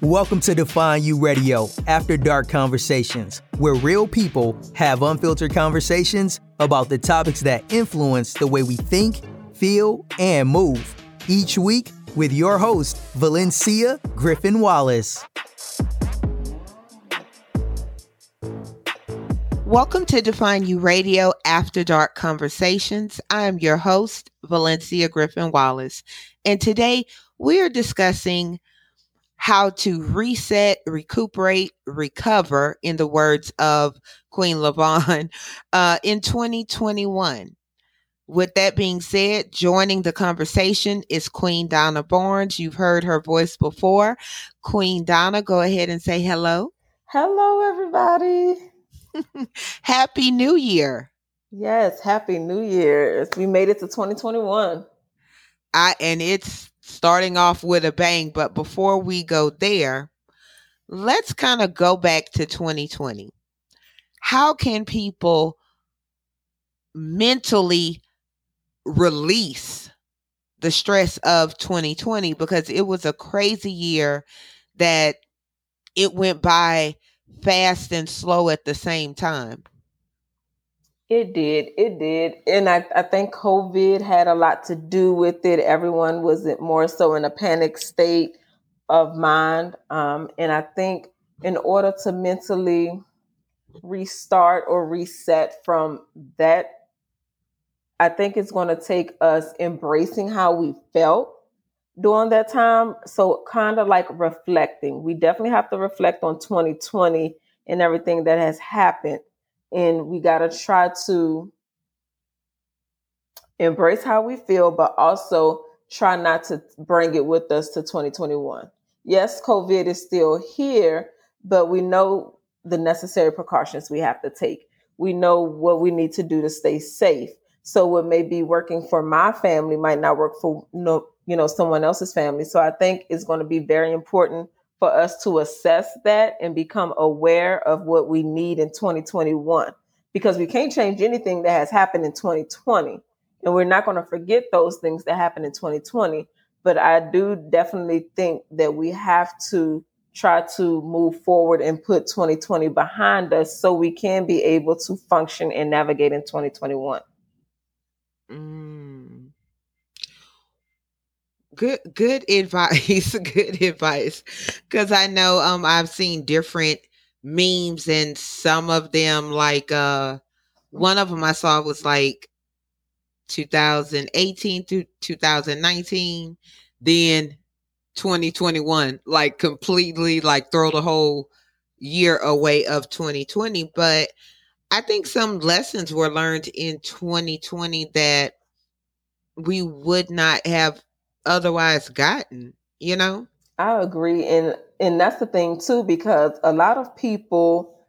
Welcome to Define U Radio, After Dark Conversations, where real people have unfiltered conversations about the topics that influence the way we think, feel, and move. Each week with your host, Valencia Griffin Wallace. Welcome to Define U Radio After Dark Conversations. I am your host, Valencia Griffin Wallace, and today we are discussing how to reset, recuperate, recover, in the words of Queen Lavon, uh, in 2021. With that being said, joining the conversation is Queen Donna Barnes. You've heard her voice before. Queen Donna, go ahead and say hello. Hello, everybody. happy New Year. Yes, Happy New Year. We made it to 2021. I and it's starting off with a bang. But before we go there, let's kind of go back to 2020. How can people mentally release the stress of 2020? Because it was a crazy year that it went by fast and slow at the same time. It did. It did. And I, I think COVID had a lot to do with it. Everyone was more so in a panic state of mind. Um, and I think in order to mentally restart or reset from that, I think it's going to take us embracing how we felt during that time. So, kind of like reflecting. We definitely have to reflect on 2020 and everything that has happened and we got to try to embrace how we feel, but also try not to bring it with us to 2021. Yes, COVID is still here, but we know the necessary precautions we have to take. We know what we need to do to stay safe. So what may be working for my family might not work for no, you know, someone else's family. So I think it's going to be very important for us to assess that and become aware of what we need in 2021 because we can't change anything that has happened in 2020 and we're not going to forget those things that happened in 2020 but i do definitely think that we have to try to move forward and put 2020 behind us so we can be able to function and navigate in 2021 mm good good advice good advice because i know um i've seen different memes and some of them like uh one of them i saw was like 2018 to 2019 then 2021 like completely like throw the whole year away of 2020 but i think some lessons were learned in 2020 that we would not have otherwise gotten, you know? I agree. And and that's the thing too, because a lot of people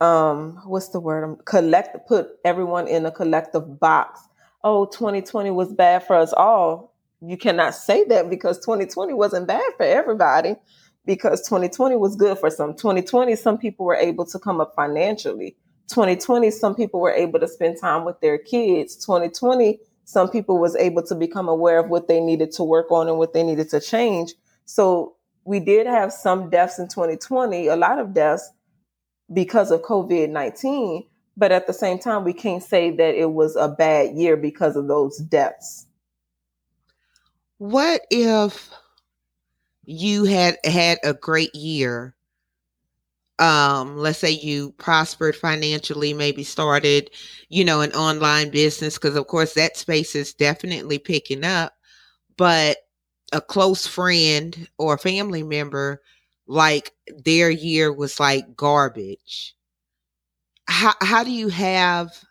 um what's the word? Um, collect put everyone in a collective box. Oh, 2020 was bad for us all. You cannot say that because 2020 wasn't bad for everybody because 2020 was good for some. 2020, some people were able to come up financially. 2020, some people were able to spend time with their kids. 2020, some people was able to become aware of what they needed to work on and what they needed to change. So we did have some deaths in 2020, a lot of deaths because of COVID-19, but at the same time we can't say that it was a bad year because of those deaths. What if you had had a great year um let's say you prospered financially maybe started you know an online business because of course that space is definitely picking up but a close friend or family member like their year was like garbage. How how do you have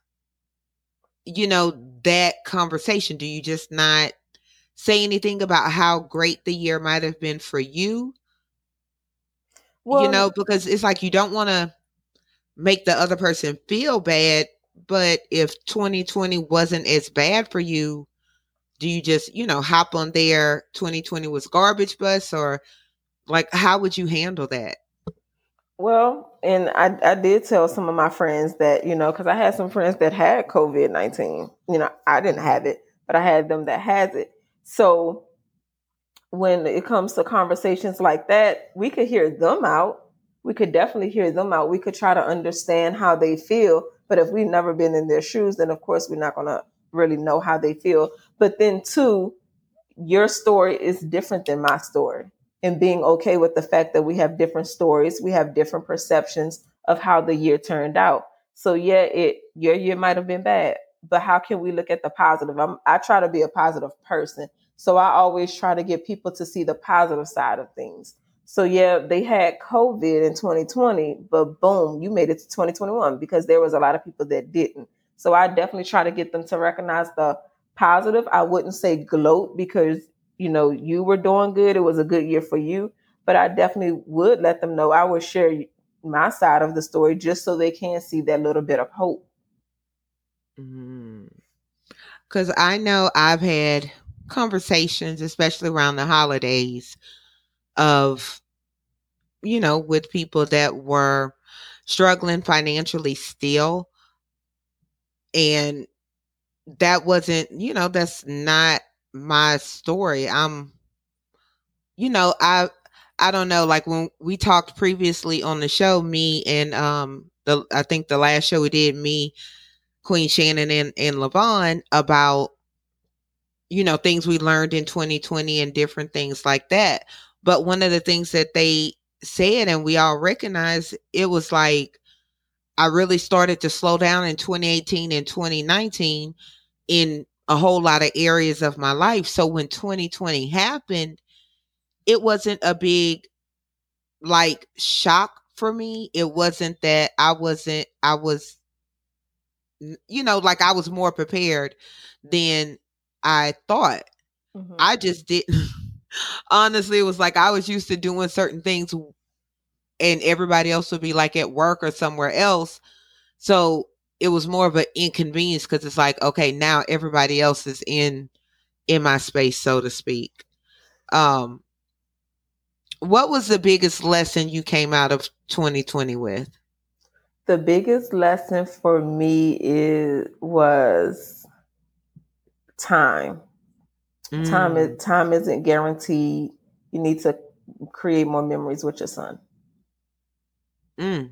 you know that conversation? Do you just not say anything about how great the year might have been for you well, you know, because it's like you don't want to make the other person feel bad, but if 2020 wasn't as bad for you, do you just, you know, hop on there 2020 was garbage bus or like how would you handle that? Well, and I, I did tell some of my friends that, you know, because I had some friends that had COVID 19. You know, I didn't have it, but I had them that has it. So when it comes to conversations like that, we could hear them out. We could definitely hear them out. We could try to understand how they feel. But if we've never been in their shoes, then of course we're not going to really know how they feel. But then, too, your story is different than my story. And being okay with the fact that we have different stories, we have different perceptions of how the year turned out. So, yeah, it your year might have been bad, but how can we look at the positive? I'm, I try to be a positive person. So I always try to get people to see the positive side of things. So yeah, they had COVID in 2020, but boom, you made it to 2021 because there was a lot of people that didn't. So I definitely try to get them to recognize the positive. I wouldn't say gloat because you know you were doing good. It was a good year for you, but I definitely would let them know I would share my side of the story just so they can see that little bit of hope. Because mm. I know I've had conversations, especially around the holidays, of, you know, with people that were struggling financially still. And that wasn't, you know, that's not my story. I'm, you know, I, I don't know, like when we talked previously on the show, me and, um, the, I think the last show we did, me, Queen Shannon and, and Levon about you know, things we learned in 2020 and different things like that. But one of the things that they said, and we all recognize, it was like I really started to slow down in 2018 and 2019 in a whole lot of areas of my life. So when 2020 happened, it wasn't a big like shock for me. It wasn't that I wasn't, I was, you know, like I was more prepared than I thought. Mm-hmm. I just didn't. Honestly, it was like I was used to doing certain things and everybody else would be like at work or somewhere else. So it was more of an inconvenience because it's like, okay, now everybody else is in in my space, so to speak. Um what was the biggest lesson you came out of 2020 with? The biggest lesson for me is was time. Mm. Time is mm. time isn't guaranteed. You need to create more memories with your son. Mm.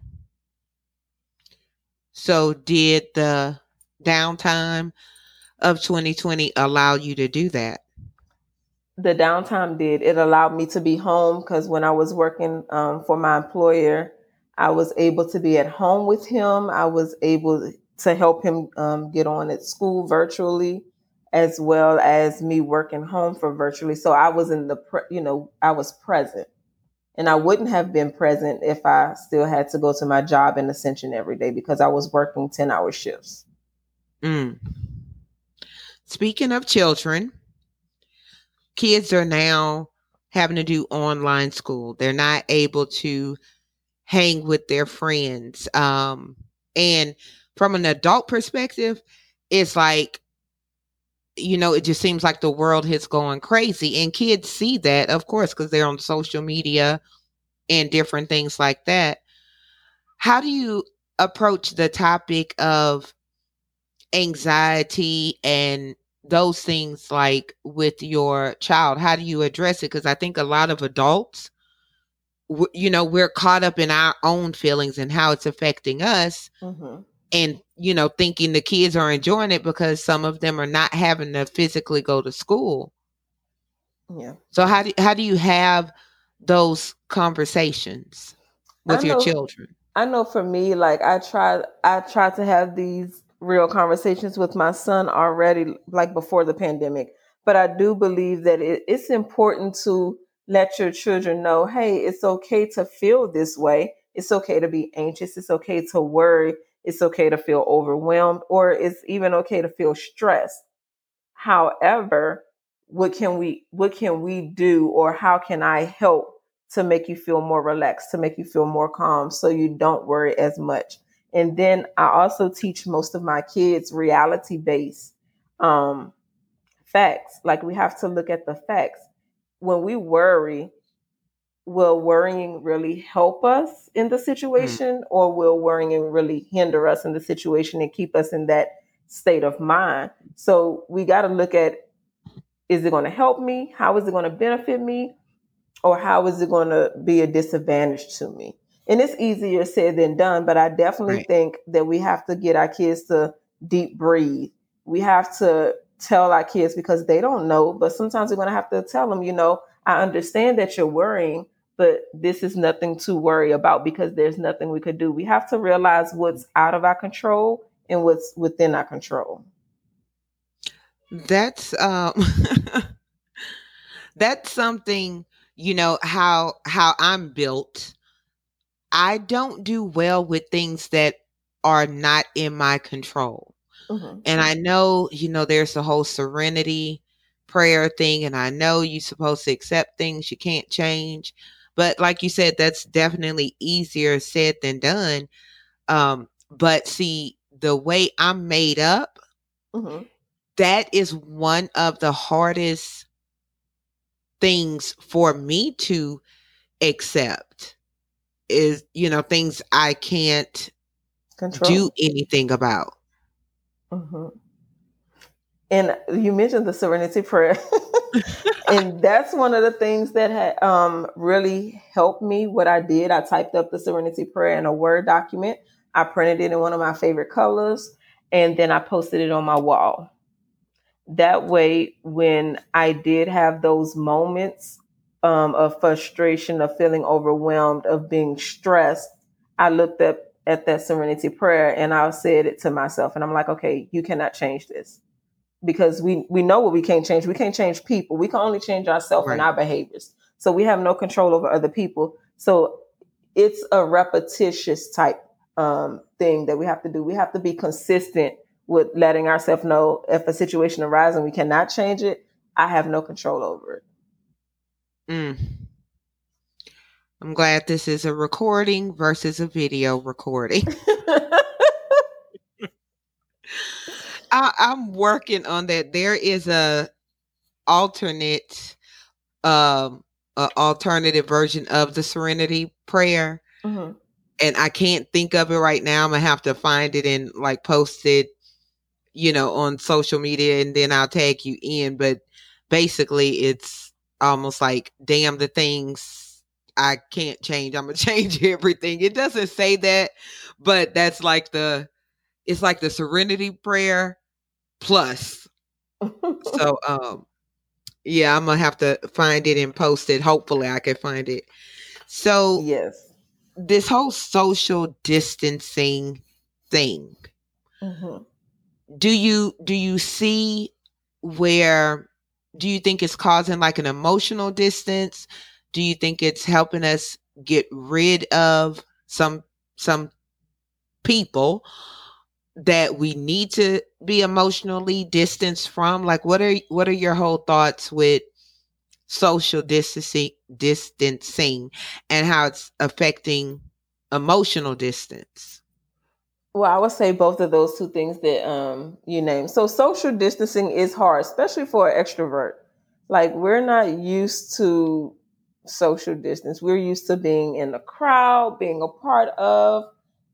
So did the downtime of 2020 allow you to do that? The downtime did. It allowed me to be home because when I was working um, for my employer, I was able to be at home with him. I was able to help him um, get on at school virtually as well as me working home for virtually. So I was in the, pre- you know, I was present. And I wouldn't have been present if I still had to go to my job in Ascension every day because I was working 10 hour shifts. Mm. Speaking of children, kids are now having to do online school. They're not able to hang with their friends. Um, and from an adult perspective, it's like you know, it just seems like the world has gone crazy. And kids see that, of course, because they're on social media and different things like that. How do you approach the topic of anxiety and those things like with your child? How do you address it? Because I think a lot of adults, you know, we're caught up in our own feelings and how it's affecting us. Mm-hmm and you know thinking the kids are enjoying it because some of them are not having to physically go to school. Yeah. So how do how do you have those conversations with know, your children? I know for me like i try i try to have these real conversations with my son already like before the pandemic. But i do believe that it, it's important to let your children know hey it's okay to feel this way. It's okay to be anxious. It's okay to worry it's okay to feel overwhelmed or it's even okay to feel stressed. However, what can we what can we do or how can I help to make you feel more relaxed, to make you feel more calm so you don't worry as much. And then I also teach most of my kids reality based um, facts. Like we have to look at the facts. When we worry, will worrying really help us in the mm. situation mm. or will worrying really hinder us in the situation and keep us in that state of mind so we got to look at is it going to help me? How is it going to benefit me? Or how is it going to be a disadvantage to me? And it's easier said than done, but I definitely right. think that we have to get our kids to deep breathe. We have to tell our kids because they don't know, but sometimes we're going to have to tell them, you know, I understand that you're worrying, but this is nothing to worry about because there's nothing we could do. We have to realize what's out of our control and what's within our control. That's um that's something, you know, how how I'm built. I don't do well with things that are not in my control. Mm-hmm. And I know, you know, there's the whole serenity prayer thing, and I know you're supposed to accept things you can't change. But like you said, that's definitely easier said than done. Um, but see, the way I'm made up, mm-hmm. that is one of the hardest things for me to accept is you know things i can't Control. do anything about Mm-hmm. And you mentioned the serenity prayer. and that's one of the things that had um, really helped me. What I did, I typed up the serenity prayer in a Word document. I printed it in one of my favorite colors, and then I posted it on my wall. That way, when I did have those moments um, of frustration, of feeling overwhelmed, of being stressed, I looked up at that serenity prayer and I said it to myself and I'm like, okay, you cannot change this. Because we we know what we can't change. We can't change people. We can only change ourselves right. and our behaviors. So we have no control over other people. So it's a repetitious type um, thing that we have to do. We have to be consistent with letting ourselves know if a situation arises and we cannot change it, I have no control over it. Mm. I'm glad this is a recording versus a video recording. I, am working on that. There is a alternate, um, a alternative version of the Serenity Prayer, mm-hmm. and I can't think of it right now. I'm gonna have to find it and like post it, you know, on social media, and then I'll tag you in. But basically, it's almost like damn the things I can't change. I'm gonna change everything. It doesn't say that, but that's like the it's like the serenity prayer plus. so um yeah, I'm gonna have to find it and post it. Hopefully I can find it. So yes, this whole social distancing thing. Mm-hmm. Do you do you see where do you think it's causing like an emotional distance? do you think it's helping us get rid of some some people that we need to be emotionally distanced from like what are what are your whole thoughts with social distancing distancing and how it's affecting emotional distance well i would say both of those two things that um you named so social distancing is hard especially for an extrovert like we're not used to social distance. We're used to being in the crowd, being a part of,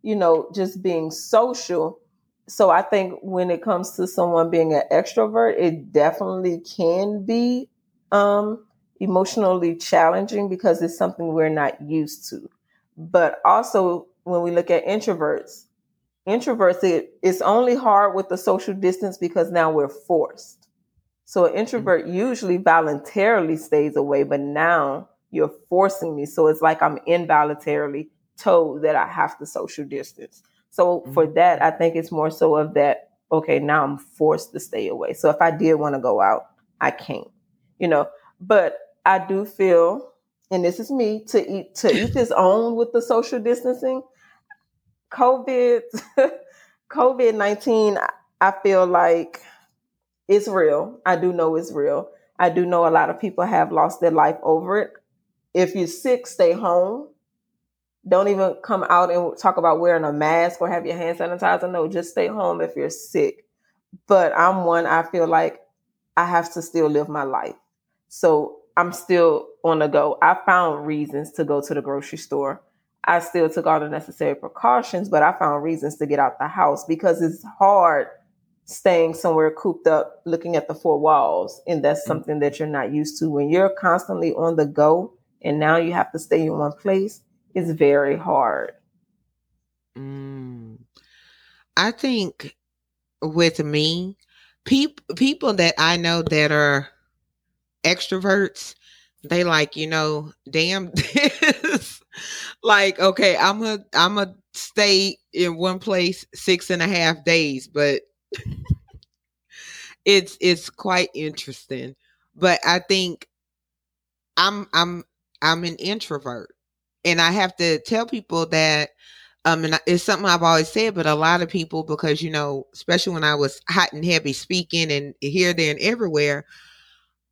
you know, just being social. So I think when it comes to someone being an extrovert, it definitely can be um, emotionally challenging because it's something we're not used to. But also, when we look at introverts, introverts, it, it's only hard with the social distance because now we're forced. So an mm-hmm. introvert mm-hmm. usually voluntarily stays away, but now you're forcing me. So it's like I'm involuntarily told that I have to social distance. So mm-hmm. for that, I think it's more so of that, okay, now I'm forced to stay away. So if I did want to go out, I can't, you know, but I do feel, and this is me to eat, to eat his own with the social distancing. COVID, COVID 19, I feel like it's real. I do know it's real. I do know a lot of people have lost their life over it. If you're sick, stay home. Don't even come out and talk about wearing a mask or have your hand sanitizer. No, just stay home if you're sick. But I'm one, I feel like I have to still live my life. So I'm still on the go. I found reasons to go to the grocery store. I still took all the necessary precautions, but I found reasons to get out the house because it's hard staying somewhere cooped up looking at the four walls and that's Mm. something that you're not used to when you're constantly on the go and now you have to stay in one place it's very hard Mm. I think with me, peop- people that I know that are extroverts, they like, you know, damn this. like, okay, I'm a I'm a stay in one place six and a half days, but it's it's quite interesting. But I think I'm I'm I'm an introvert. And I have to tell people that um and it's something I've always said, but a lot of people because you know, especially when I was hot and heavy speaking and here, there, and everywhere,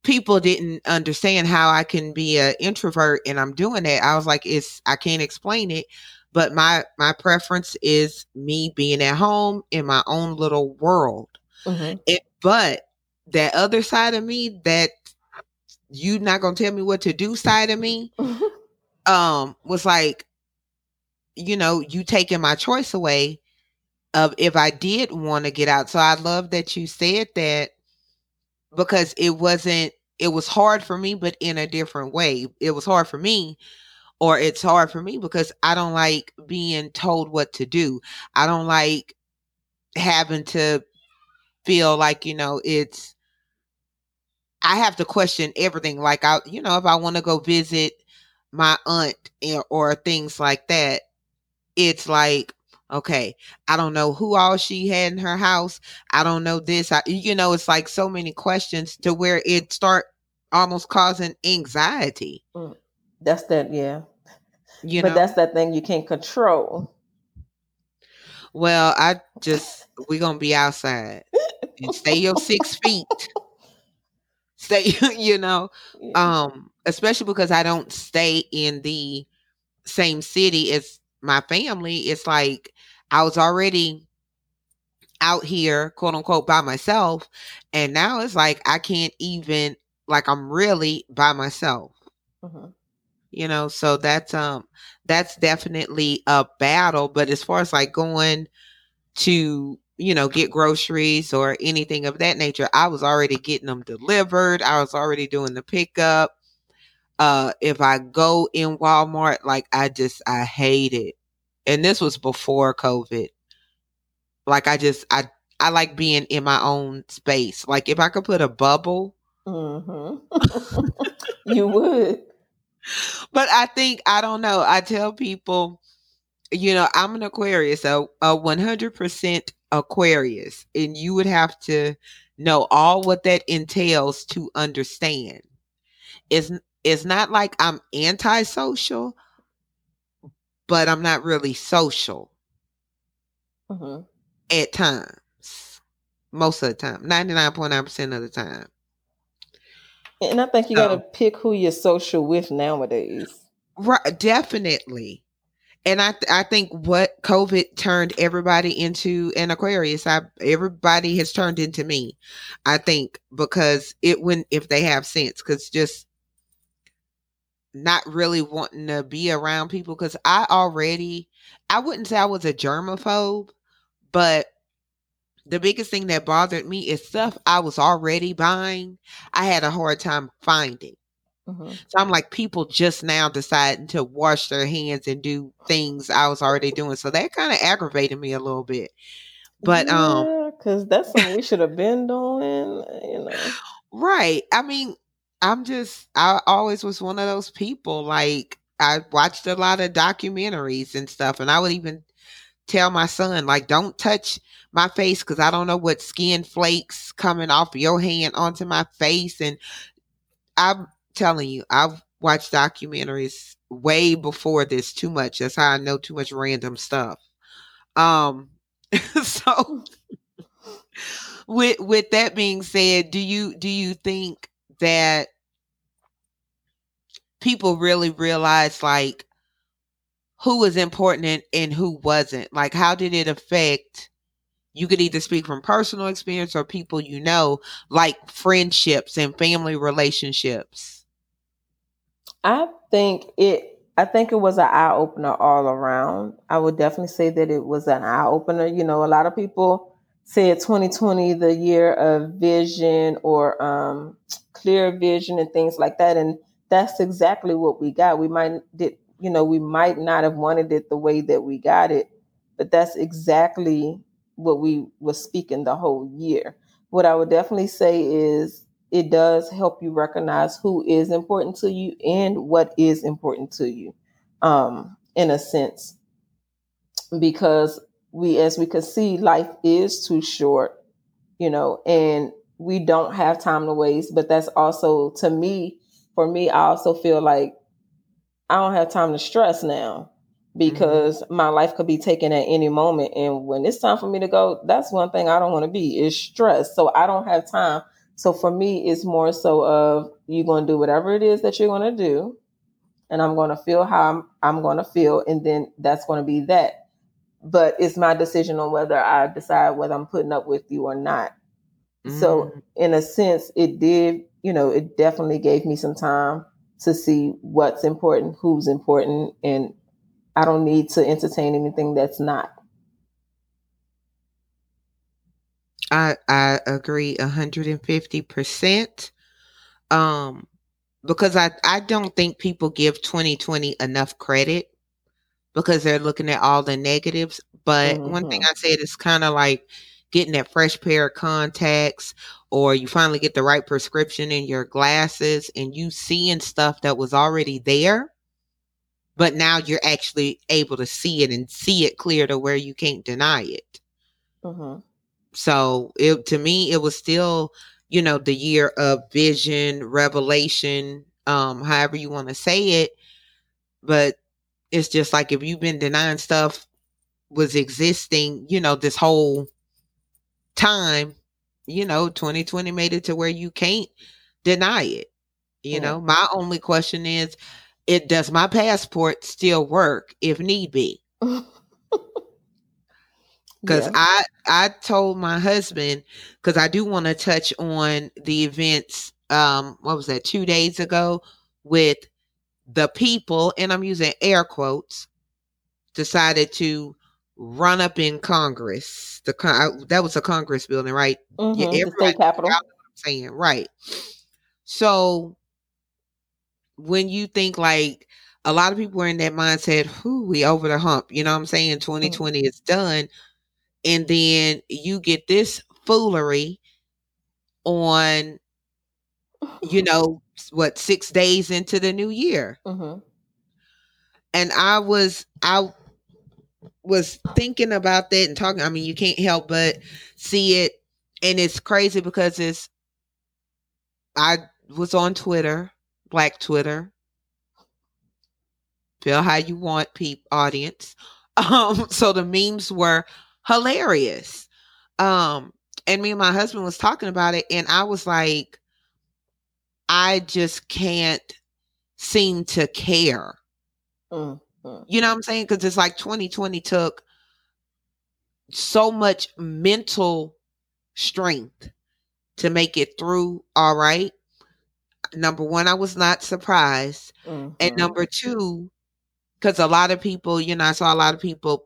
people didn't understand how I can be an introvert and I'm doing that. I was like, it's I can't explain it, but my my preference is me being at home in my own little world. Mhm. It, but that other side of me that you're not gonna tell me what to do side of me um was like you know you taking my choice away of if i did want to get out. So i love that you said that because it wasn't it was hard for me but in a different way. It was hard for me or it's hard for me because i don't like being told what to do. I don't like having to feel like you know it's i have to question everything. Like i you know if i want to go visit my aunt eh, or things like that. It's like okay i don't know who all she had in her house. I don't know this. I, you know it's like so many questions to where it start almost causing anxiety. That's that yeah. You but know? that's that thing you can't control. Well i just we're gonna be outside and stay your six feet stay you know um especially because i don't stay in the same city as my family it's like i was already out here quote unquote by myself and now it's like i can't even like i'm really by myself Mhm. you know so that's um that's definitely a battle but as far as like going to you know get groceries or anything of that nature. I was already getting them delivered. I was already doing the pickup. Uh if i go in walmart like i just i hate it. And this was before covid. Like i just i i like being in my own space. Like if i could put a bubble hmm you would. But I think I don't know. I tell people, you know, I'm an Aquarius, a, a 100% Aquarius, and you would have to know all what that entails to understand. It's it's not like I'm antisocial, but I'm not really social hmm at times. Most of the time, 99.9% of the time. and i think you got to pick who you're social with nowadays Right, definitely. And I th- I think what COVID turned everybody into an Aquarius. I everybody has turned into me. I think because it when if they have sense, because just not really wanting to be around people. Because I already, I wouldn't say I was a germaphobe, but the biggest thing that bothered me is stuff I was already buying. I had a hard time finding. Mhm. So I'm like, people just now deciding to wash their hands and do things I was already doing. So that kind of aggravated me a little bit. But um, because that's something we should have been doing you know right. I mean, I'm just I always was one of those people. Like I watched a lot of documentaries and stuff, and I would even tell my son, like, don't touch my face because I don't know what skin flakes coming off your hand onto my face. And I'm telling you, I've watched documentaries way before this too much. That's how I know too much random stuff. Um so with with that being said, do you do you think that people really realize like who was important and, and who wasn't? Like how did it affect you could either speak from personal experience or people you know, like friendships and family relationships. I think it. I think it was an eye opener all around. I would definitely say that it was an eye opener. You know, a lot of people said 2020 the year of vision or um, clear vision and things like that and that's exactly what we got we might did you know we might not have wanted it the way that we got it but that's exactly what we were speaking the whole year what i would definitely say is it does help you recognize who is important to you and what is important to you um, in a sense because we as we can see life is too short you know and we don't have time to waste but that's also to me for me i also feel like i don't have time to stress now because mm-hmm. my life could be taken at any moment and when it's time for me to go that's one thing i don't want to be is stress so i don't have time so for me it's more so of you're going to do whatever it is that you're going to do and i'm going to feel how i'm, I'm going to feel and then that's going to be that but it's my decision on whether I decide whether I'm putting up with you or not. Mm. So, in a sense, it did, you know, it definitely gave me some time to see what's important, who's important, and I don't need to entertain anything that's not. I I agree 150%. Um because I I don't think people give 2020 enough credit because they're looking at all the negatives. But mm-hmm. one thing mm-hmm. I said is kind of like getting that fresh pair of contacts or you finally get the right prescription in your glasses and you seeing stuff that was already there but now you're actually able to see it and see it clear to where you can't deny it mm-hmm. So it to me it was still you know the year of vision revelation um however you want to say it but it's just like if you've been denying stuff was existing, you know, this whole time, you know, 2020 made it to where you can't deny it. You mm. know, my only question is it does my passport still work if need be? Cuz yeah. I I told my husband cuz I do want to touch on the events um what was that 2 days ago with the people, and I'm using air quotes, decided to run up in Congress. The con- that was a Congress building, right? Mm-hmm, yeah, the state capitol. I'm saying right. So when you think like a lot of people are in that mindset, who we over the hump, you know what I'm saying? 2020 mm-hmm. is done. And then you get this foolery on, you know, what six days into the new year. Mm-hmm. and i was i was thinking about that and talking i mean you can't help but see it. And it's crazy because it's i was on twitter black twitter. Feel how you want peep audience. Um so the memes were hilarious um and me and my husband was talking about it and i was like I just can't seem to care. Mm-hmm. You know what I'm saying? Because it's like 2020 took so much mental strength to make it through all right. Number one, I was not surprised. Mm-hmm. And number two, because a lot of people, you know, I saw a lot of people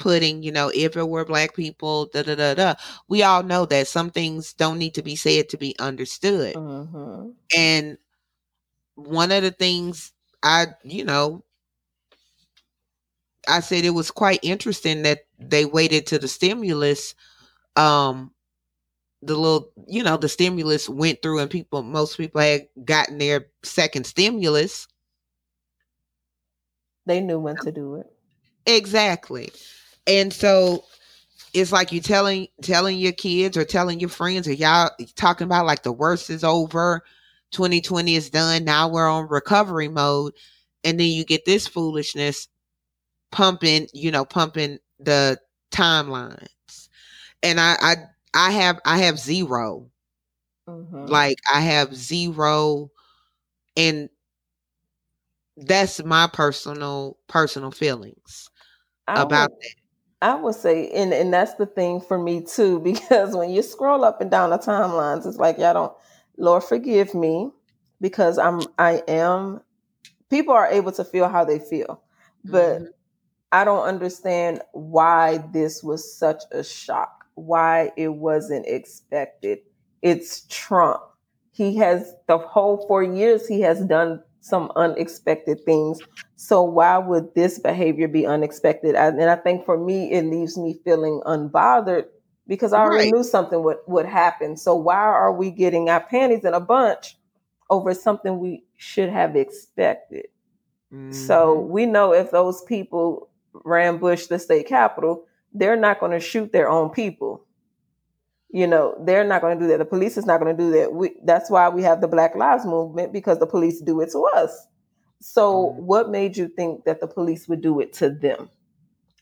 putting, you know, if it were black people, da da da da. We all know that some things don't need to be said to be understood. Mm-hmm. And one of the things I, you know, I said it was quite interesting that they waited to the stimulus, um, the little, you know, the stimulus went through and people, most people had gotten their second stimulus. They knew when to do it. Exactly and so it's like you telling telling your kids or telling your friends or y'all talking about like the worst is over 2020 is done now we're on recovery mode and then you get this foolishness pumping you know pumping the timelines. And i i i have i have 0 mm-hmm. like i have zero and that's my personal personal feelings about that I would say, and and that's the thing for me too, because when you scroll up and down the timelines, it's like y'all don't. Lord forgive me, because I'm I am. People are able to feel how they feel, but mm-hmm. I don't understand why this was such a shock. why it wasn't expected. It's Trump. He has the whole four years he has done some unexpected things. So why would this behavior be unexpected? And I think for me, it leaves me feeling unbothered because I already right. knew something would, would happen. So why are we getting our panties in a bunch over something we should have expected? Mm-hmm. So we know if those people rambush the state capitol, they're not going to shoot their own people. You know, they're not going to do that. The police is not going to do that. We, that's why we have the Black Lives Movement because the police do it to us. So, mm-hmm. what made you think that the police would do it to them?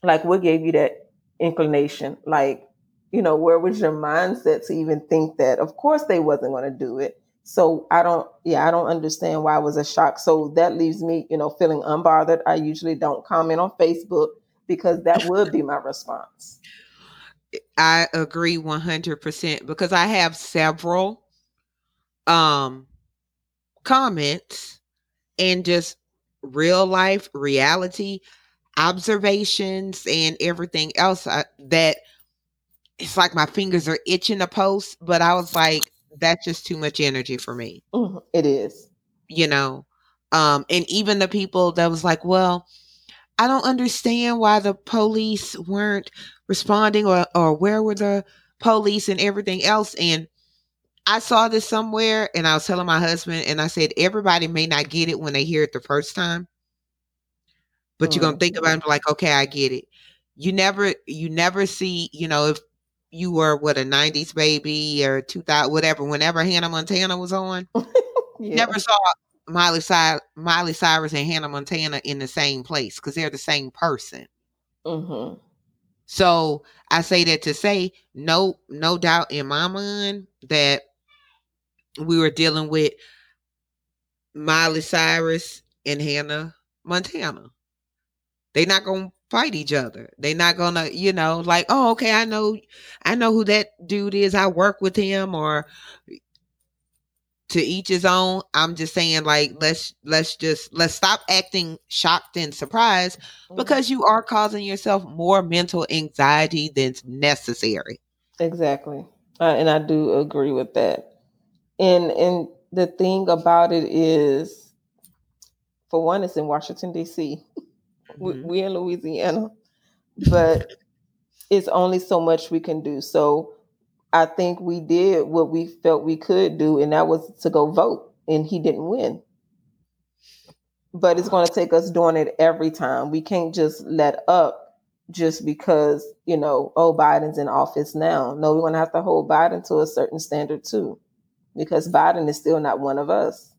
Like, what gave you that inclination? Like, you know, where was your mindset to even think that? Of course, they wasn't going to do it. So I don't, yeah, I don't understand why it was a shock. So that leaves me, you know, feeling unbothered. I usually don't comment on Facebook because that would be my response. I agree 100% because I have several um comments and just real life reality observations and everything else I, uh, that it's like my fingers are itching to post but I was like that's just too much energy for me. Mm-hmm. It is. You know, um and even the people that was like, well, I don't understand why the police weren't responding or, or where were the police and everything else. And I saw this somewhere and I was telling my husband and I said, everybody may not get it when they hear it the first time. But mm-hmm. you're gonna think about it like, okay, I get it. You never you never see, you know, if you were what a 90s baby or 2000 whatever whenever hannah montana was on yeah. never saw Miley, Cy- Miley Cyrus and Hannah Montana in the same place because they're the same person. Mm-hmm. So I say that to say no, no doubt in my mind that we were dealing with Miley Cyrus and Hannah Montana. They're not gonna fight each other. They're not gonna, you know, like, oh, okay, I know, I know who that dude is. I work with him, or to each his own. I'm just saying like let's let's just let's stop acting shocked and surprised mm-hmm. because you are causing yourself more mental anxiety than's necessary. Exactly. Uh, and i do agree with that. And and the thing about it is for one it's in washington d.c mm-hmm. we, we in louisiana but it's only so much we can do. So I think we did what we felt we could do, and that was to go vote, and he didn't win. But it's going to take us doing it every time. We can't just let up just because, you know, oh, Biden's in office now. No, we're going to have to hold Biden to a certain standard too, because Biden is still not one of us.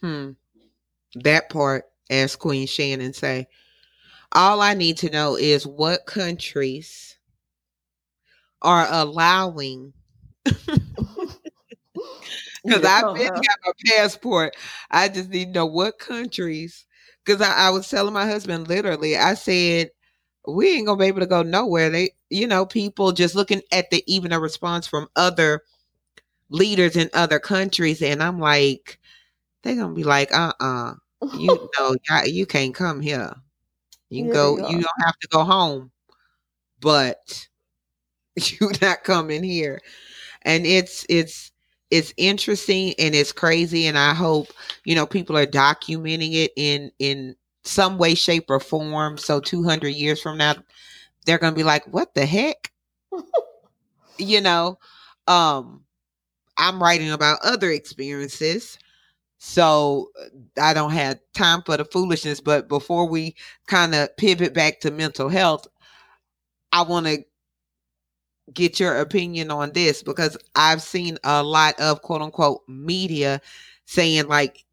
Hmm. That part, as Queen Shannon say, all I need to know is what countries are allowing because yeah, I've been got my passport. I just need to know what countries. Because I, I, was telling my husband literally, I said, we ain't gonna be able to go nowhere. They, you know, people just looking at the even a response from other leaders in other countries, and I'm like, they're gonna be like, uh, uh you know, you can't come here. You yeah, go, you don't have to go home, but you not coming here. And it's it's it's interesting and it's crazy and i hope you know people are documenting it in in some way shape or form. So 200 years from now they're gonna be like what the heck? You know um i'm writing about other experiences. So i don't have time for the foolishness but before we kind of pivot back to mental health i want to get your opinion on this because I've seen a lot of quote unquote media saying like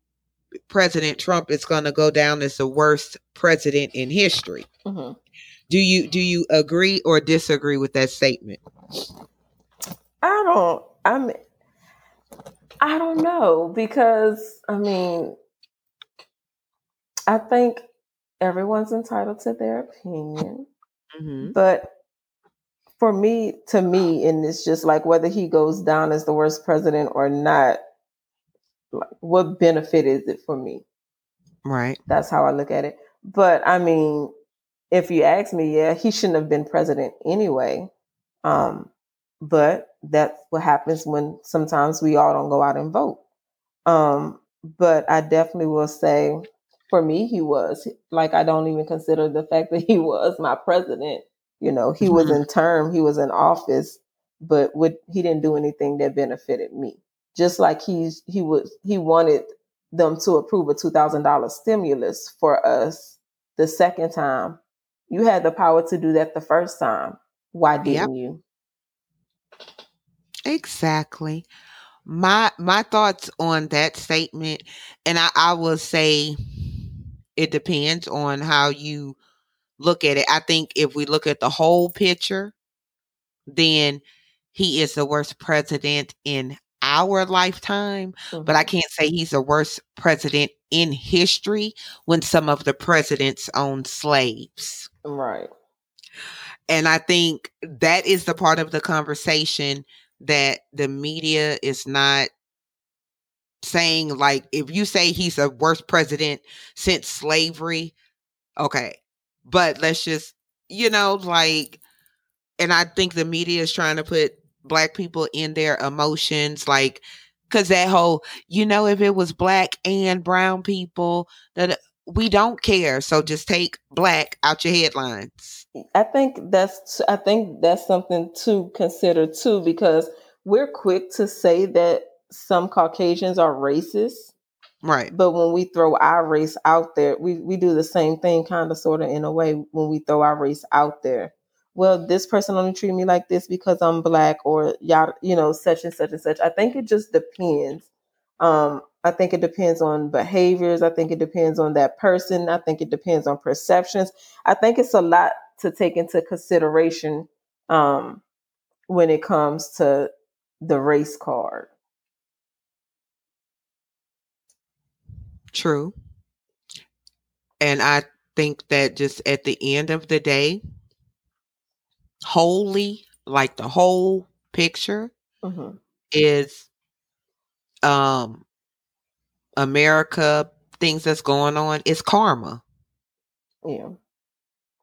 President Trump is going to go down as the worst president in history. Mm-hmm. Do you do you agree or disagree with that statement? I don't. I'm. I don't know because I mean, I think everyone's entitled to their opinion, mm-hmm. but for me, to me, and it's just like whether he goes down as the worst president or not, like what benefit is it for me? Right. That's how I look at it. But I mean, if you ask me, yeah, he shouldn't have been president anyway. Um, but that's what happens when sometimes we all don't go out and vote. Um, but I definitely will say, for me, he was like I don't even consider the fact that he was my president. You know, he mm-hmm. was in term, he was in office, but what he didn't do anything that benefited me. Just like he's he was he wanted them to approve a two thousand dollar stimulus for us the second time. You had the power to do that the first time. Why didn't yep. you? Exactly. My my thoughts on that statement, and I, I will say it depends on how you look at it. I think if we look at the whole picture, then he is the worst president in our lifetime, mm-hmm. but I mm-hmm. can't say he's the worst president in history when some of the presidents owned slaves. Right. And I think that is the part of the conversation that the media is not saying like if you say he's the worst president since slavery okay but let's just you know like and i think the media is trying to put black people in their emotions like because that whole you know if it was black and brown people that uh, we don't care. So just take black out your headlines. Mm, I think that's i think that's something to consider too because we're quick to say that some caucasians are racist right but when we throw our race out there we, we do the same thing kind of sort of in a way when we throw our race out there well, this person only treat me like this because I'm black or y'all, you know, such and such and such. I think it just depends. Um, I think it depends on behaviors. I think it depends on that person. I think it depends on perceptions. I think it's a lot to take into consideration um, when it comes to the race card. True. And I think that just at the end of the day, wholly, like the whole picture, mm-hmm. is um America things that's going on is karma. Yeah.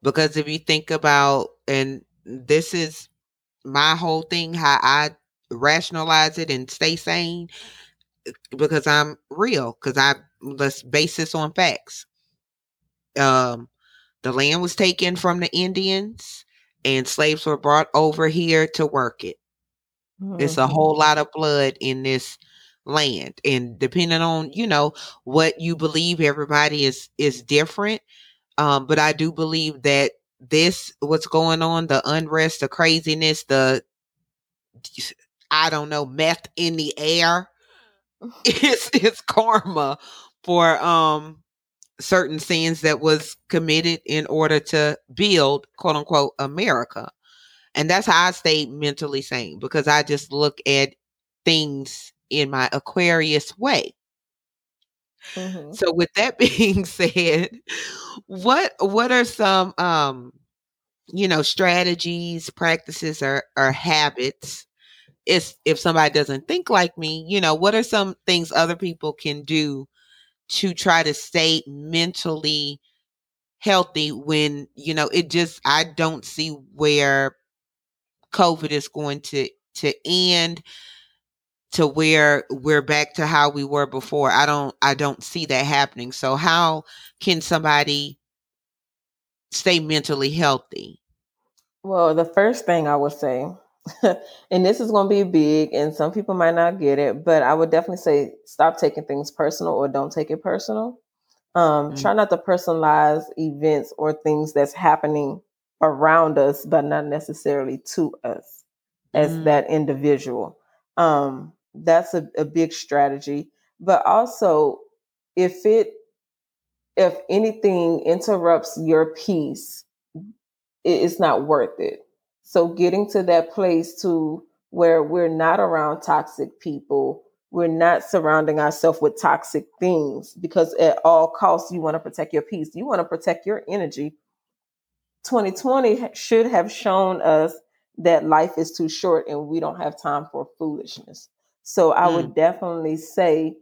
Because if you think about and this is my whole thing how I rationalize it and stay sane because I'm real because I let's base this on facts. Um the land was taken from the Indians and slaves were brought over here to work it. Mm-hmm. It's a mm-hmm. whole lot of blood in this land and depending on you know what you believe everybody is is different um but i do believe that this what's going on the unrest the craziness the i don't know meth in the air it's it's karma for um certain sins that was committed in order to build quote unquote America. And that's how I stay mentally sane because I just look at things in my Aquarius way. Mm-hmm. So with that being said, what what are some um you know strategies, practices or or habits if if somebody doesn't think like me, you know, what are some things other people can do to try to stay mentally healthy when you know it just i don't see where covid is going to to end to where we're back to how we were before. I don't i don't see that happening. So how can somebody stay mentally healthy? Well the first thing i would say and this is going to be big and some people might not get it but i would definitely say stop taking things personal or don't take it personal um, mm-hmm. try not to personalize events or things that's happening around us but not necessarily to us as mm-hmm. that individual um, that's a, a big strategy but also if it if anything interrupts your peace it's not worth it so getting to that place to where we're not around toxic people, we're not surrounding ourselves with toxic things because at all costs you want to protect your peace. You want to protect your energy. 2020 should have shown us that life is too short and we don't have time for foolishness. So I mm. would definitely say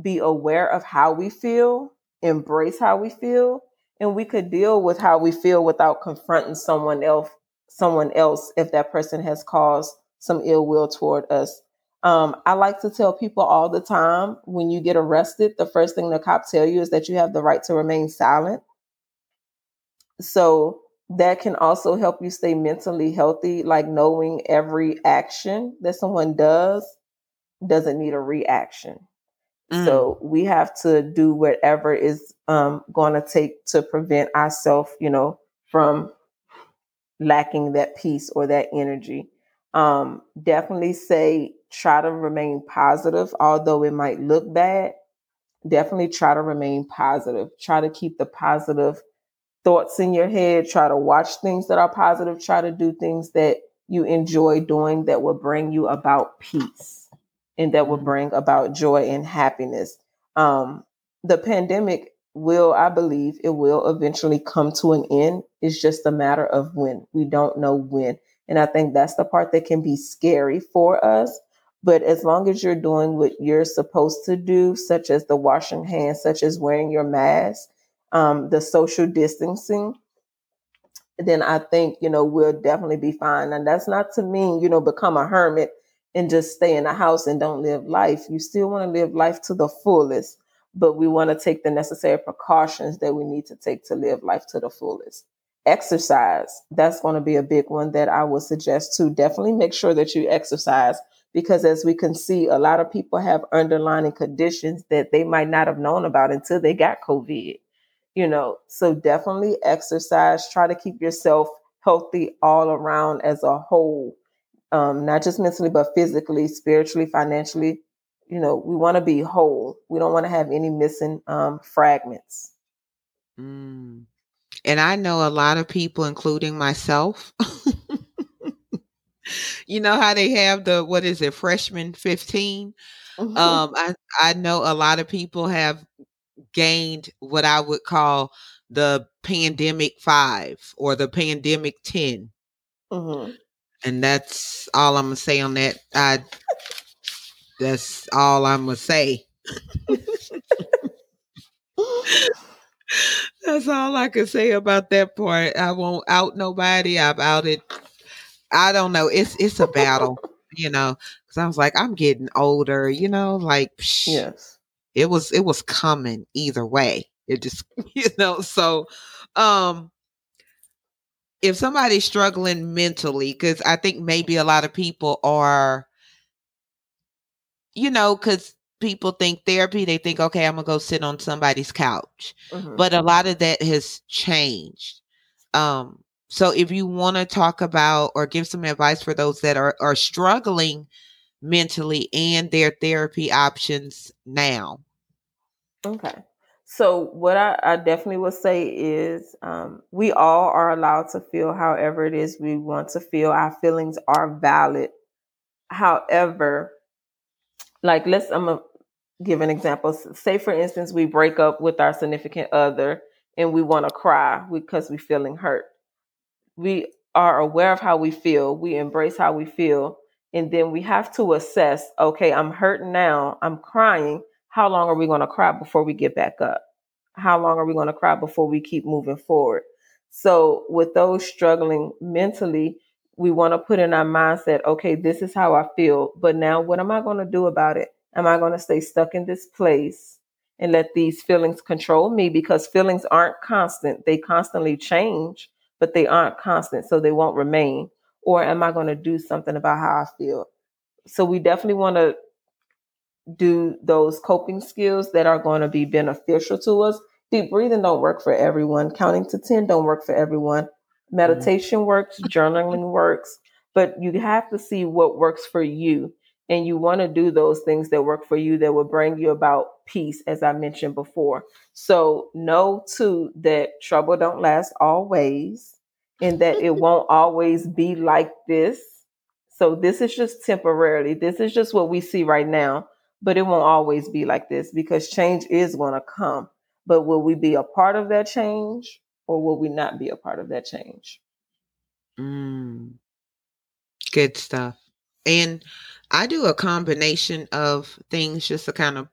be aware of how we feel, embrace how we feel, and we could deal with how we feel without confronting someone else someone else if that person has caused some ill will toward us. Um, I like to tell people all the time when you get arrested, the first thing the cop tell you is that you have the right to remain silent. So that can also help you stay mentally healthy, like knowing every action that someone does doesn't need a reaction. Mm. So we have to do whatever is um, going to take to prevent ourselves, you know, from lacking that peace or that energy. Um, definitely say try to remain positive, although it might look bad. Definitely try to remain positive. Try to keep the positive thoughts in your head. Try to watch things that are positive. Try to do things that you enjoy doing that will bring you about peace and that will mm-hmm. bring about joy and happiness. Um, the pandemic will, I believe, it will eventually come to an end. It's just a matter of when. We don't know when. And I think that's the part that can be scary for us. But as long as you're doing what you're supposed to do, such as the washing hands, such as wearing your mask, um, the social distancing, then I think, you know, we'll definitely be fine. And that's not to mean, you know, become a hermit and just stay in the house and don't live life. You still want to live life to the fullest, but we want to take the necessary precautions that we need to take to live life to the fullest. Exercise, that's going to be a big one that I would suggest to definitely make sure that you exercise because as we can see, a lot of people have underlying conditions that they might not have known about until they got COVID. You know, so definitely exercise, try to keep yourself healthy all around as a whole um, not just mentally, but physically, spiritually, financially. You know, we want to be whole. We don't want to have any missing um, fragments. Mm. And I know a lot of people, including myself. you know how they have the what is it, freshman 15? Mm-hmm. Um, I I know a lot of people have gained what I would call the pandemic five or the pandemic 10. Mm-hmm and that's all I'm gonna say on that. I that's all I'm gonna say. that's all I can say about that part. I won't out nobody. I've outed. I don't know. It's it's a battle, you know. Because I was like, I'm getting older, you know. Like, psh, yes, it was it was coming either way. It just you know. So, um, if somebody's struggling mentally, because I think maybe a lot of people are, you know, because people think therapy, they think, okay, I'm gonna go sit on somebody's couch. Mm-hmm. But a lot of that has changed. Um, so if you want to talk about or give some advice for those that are, are struggling mentally and their therapy options now. Okay. So what I, I, definitely will say is um, we all are allowed to feel however it is we want to feel. Our feelings are valid. However, like let's I'm gonna give an example. Say for instance, we break up with our significant other and we want to cry because we're feeling hurt. We are aware of how we feel. We embrace how we feel. And then we have to assess, okay, I'm hurt now. I'm crying how long are we going to cry before we get back up? How long are we going to cry before we keep moving forward? So, with those struggling mentally, we want to put in our mindset, okay, this is how I feel, but now what am I going to do about it? Am I going to stay stuck in this place and let these feelings control me? Because feelings aren't constant, they constantly change, but they aren't constant, so they won't remain. Or am I going to do something about how I feel? So, we definitely want to do those coping skills that are going to be beneficial to us. Deep breathing don't work for everyone. Counting to 10 don't work for everyone. Meditation mm-hmm. works, journaling works, but you have to see what works for you. And you want to do those things that work for you that will bring you about peace, as I mentioned before. So know too that trouble don't last always and that it won't always be like this. So this is just temporarily. This is just what we see right now but it won't always be like this because change is going to come. But will we be a part of that change or will we not be a part of that change? Mm, good stuff. And I do a combination of things just to kind of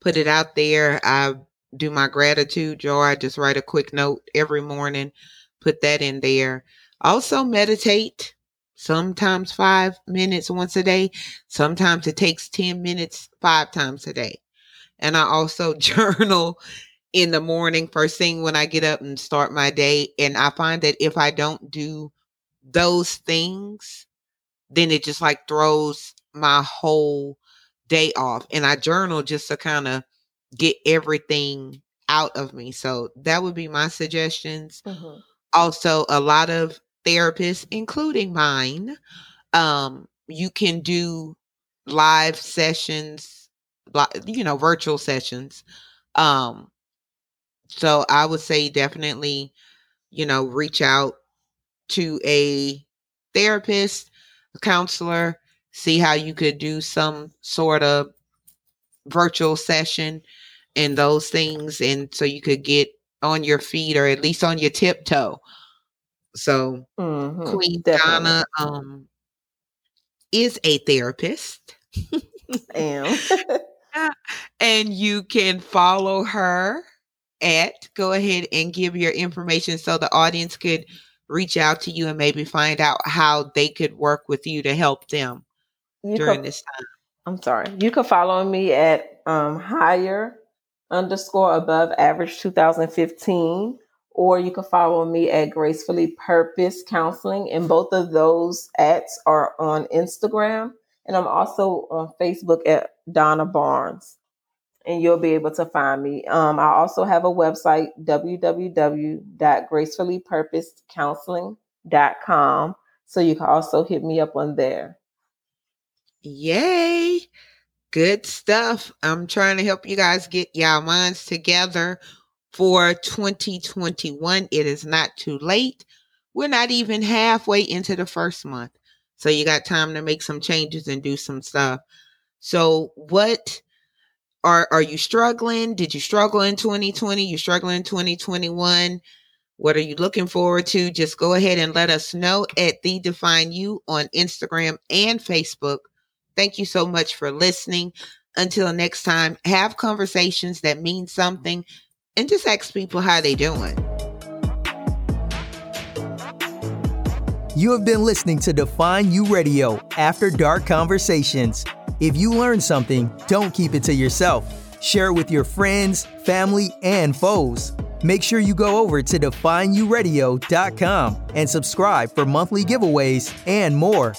put it out there. I do my gratitude jar. I just write a quick note every morning, put that in there. Also, meditate. Sometimes five minutes once a day. Sometimes it takes 10 minutes five times a day. And I also journal in the morning, first thing when I get up and start my day. And I find that if I don't do those things, then it just like throws my whole day off. And I journal just to kind of get everything out of me. So that would be my suggestions. Mm-hmm. Also, a lot of therapists, including mine, um, you can do live sessions, you know, virtual sessions. Um, so I would say definitely, you know, reach out to a therapist, a counselor, see how you could do some sort of virtual session and those things and so you could get on your feet or at least on your tiptoe. So mm-hmm, queen definitely. donna um is a therapist. Am. And you can follow her at go ahead and give your information so the audience could reach out to you and maybe find out how they could work with you to help them you during this time. I'm sorry. You can follow me at um, higher underscore above average 2015 or you can follow me at gracefully purpose counseling and both of those ads are on instagram and i'm also on facebook at donna barnes and you'll be able to find me um, i also have a website www.gracefullypurposecounseling.com so you can also hit me up on there yay Good stuff. I'm trying to help you guys get y'all minds together for 2021. It is not too late. We're not even halfway into the first month. So you got time to make some changes and do some stuff. So what are are you struggling? Did you struggle in 2020? You struggling in 2021? What are you looking forward to? Just go ahead and let us know at the Define U on Instagram and Facebook Thank you so much for listening. Until next time, have conversations that mean something and just ask people how they doing. You have been listening to Define U Radio After Dark Conversations. If you learn something, don't keep it to yourself. Share it with your friends, family, and foes. Make sure you go over to defineyouradio.com and subscribe for monthly giveaways and more.